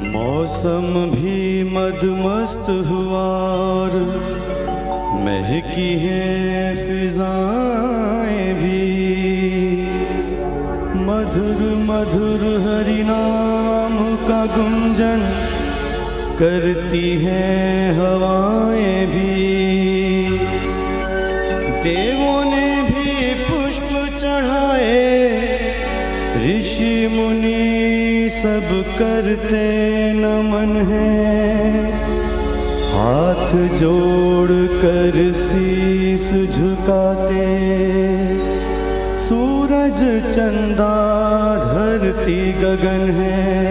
मौसम भी मदमस्त हुआ और महकी है फिजाएँ भी। मधुर मधुर हरि नाम का गुंजन करती हैं हवाएँ भी। मुनि, सब करते नमन है। हाथ जोड़ कर शीस झुकाते। सूरज चंदा धरती गगन है।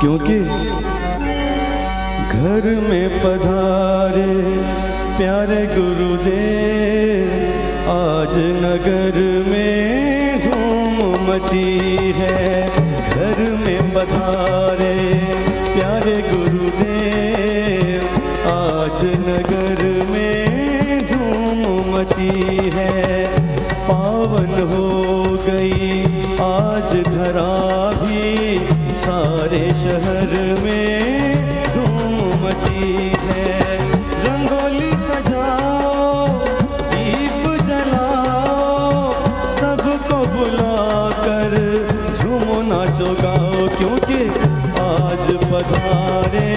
क्योंकि घर में पधारे प्यारे गुरुदेव, आज नगर में मची है, घर में पधारे प्यारे गुरुदेव। आज नगर में धूम मची है, पावन हो गई, आज धरा भी। सारे शहर में धूम मची पधारे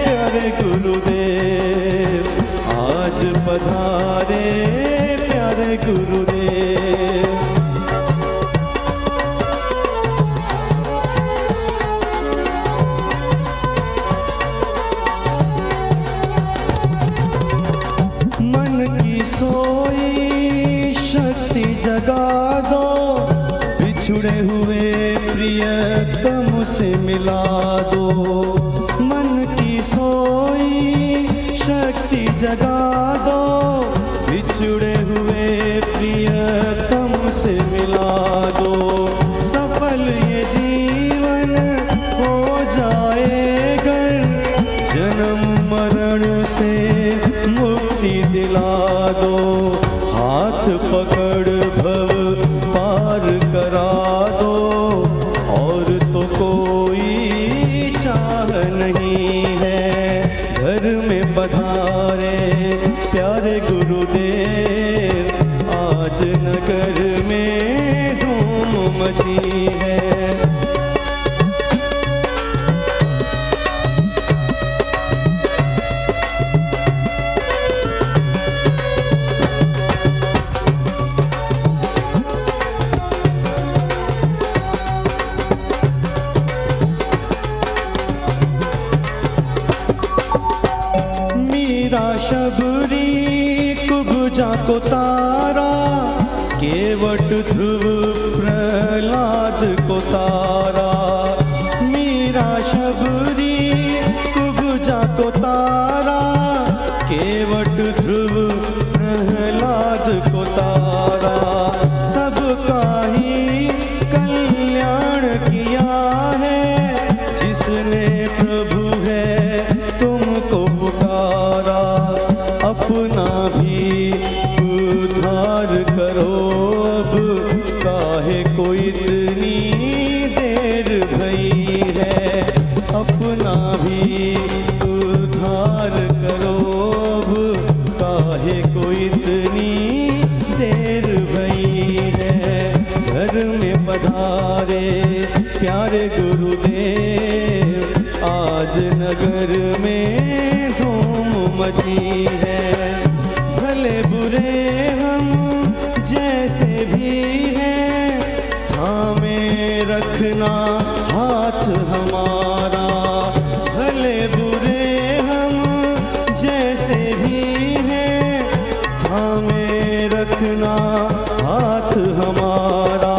प्यारे गुरुदेव आज पधारे मिला दो। मन की सोई शक्ति जगा दो। बिछुड़े हुए प्रियतम से मिला दो। सफल ये जीवन हो जाए घर जन्म मरण से मुक्ति दिला दो। हाथ पकड़ भव प्यारे गुरुदेव कुबजा को तारा केवट ध्रुव प्रहलाद को तारा। उद्धार करो अब। काहे को इतनी देर भई है? अपना भी उद्धार करो अब। काहे को इतनी देर भई है? घर में पधारे प्यारे गुरुदेव। आज नगर रखना, हाथ हमारा। भले बुरे हम जैसे भी हैं हमें रखना, हाथ हमारा।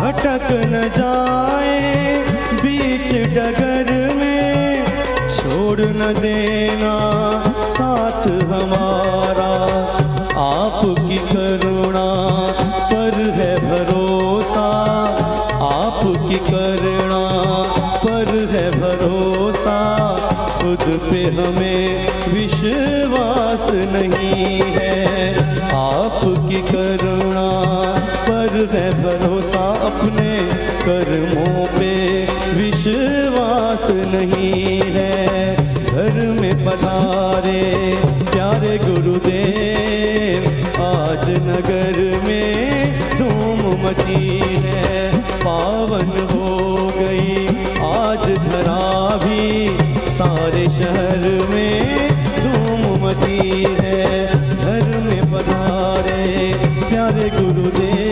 भटक न जाए बीच डगर में, छोड़ न देना साथ हमारा। आपकी करुणा पर है भरोसा। खुद पे हमें विश्वास नहीं है। आपकी करुणा पर है भरोसा। अपने कर्मों पे विश्वास नहीं है। घर में पधारे प्यारे गुरुदेव, आज नगर में धूम मची है। हवन हो गई। आज धरा भी सारे शहर में धूम मची है। घर में पधारे प्यारे गुरुदेव।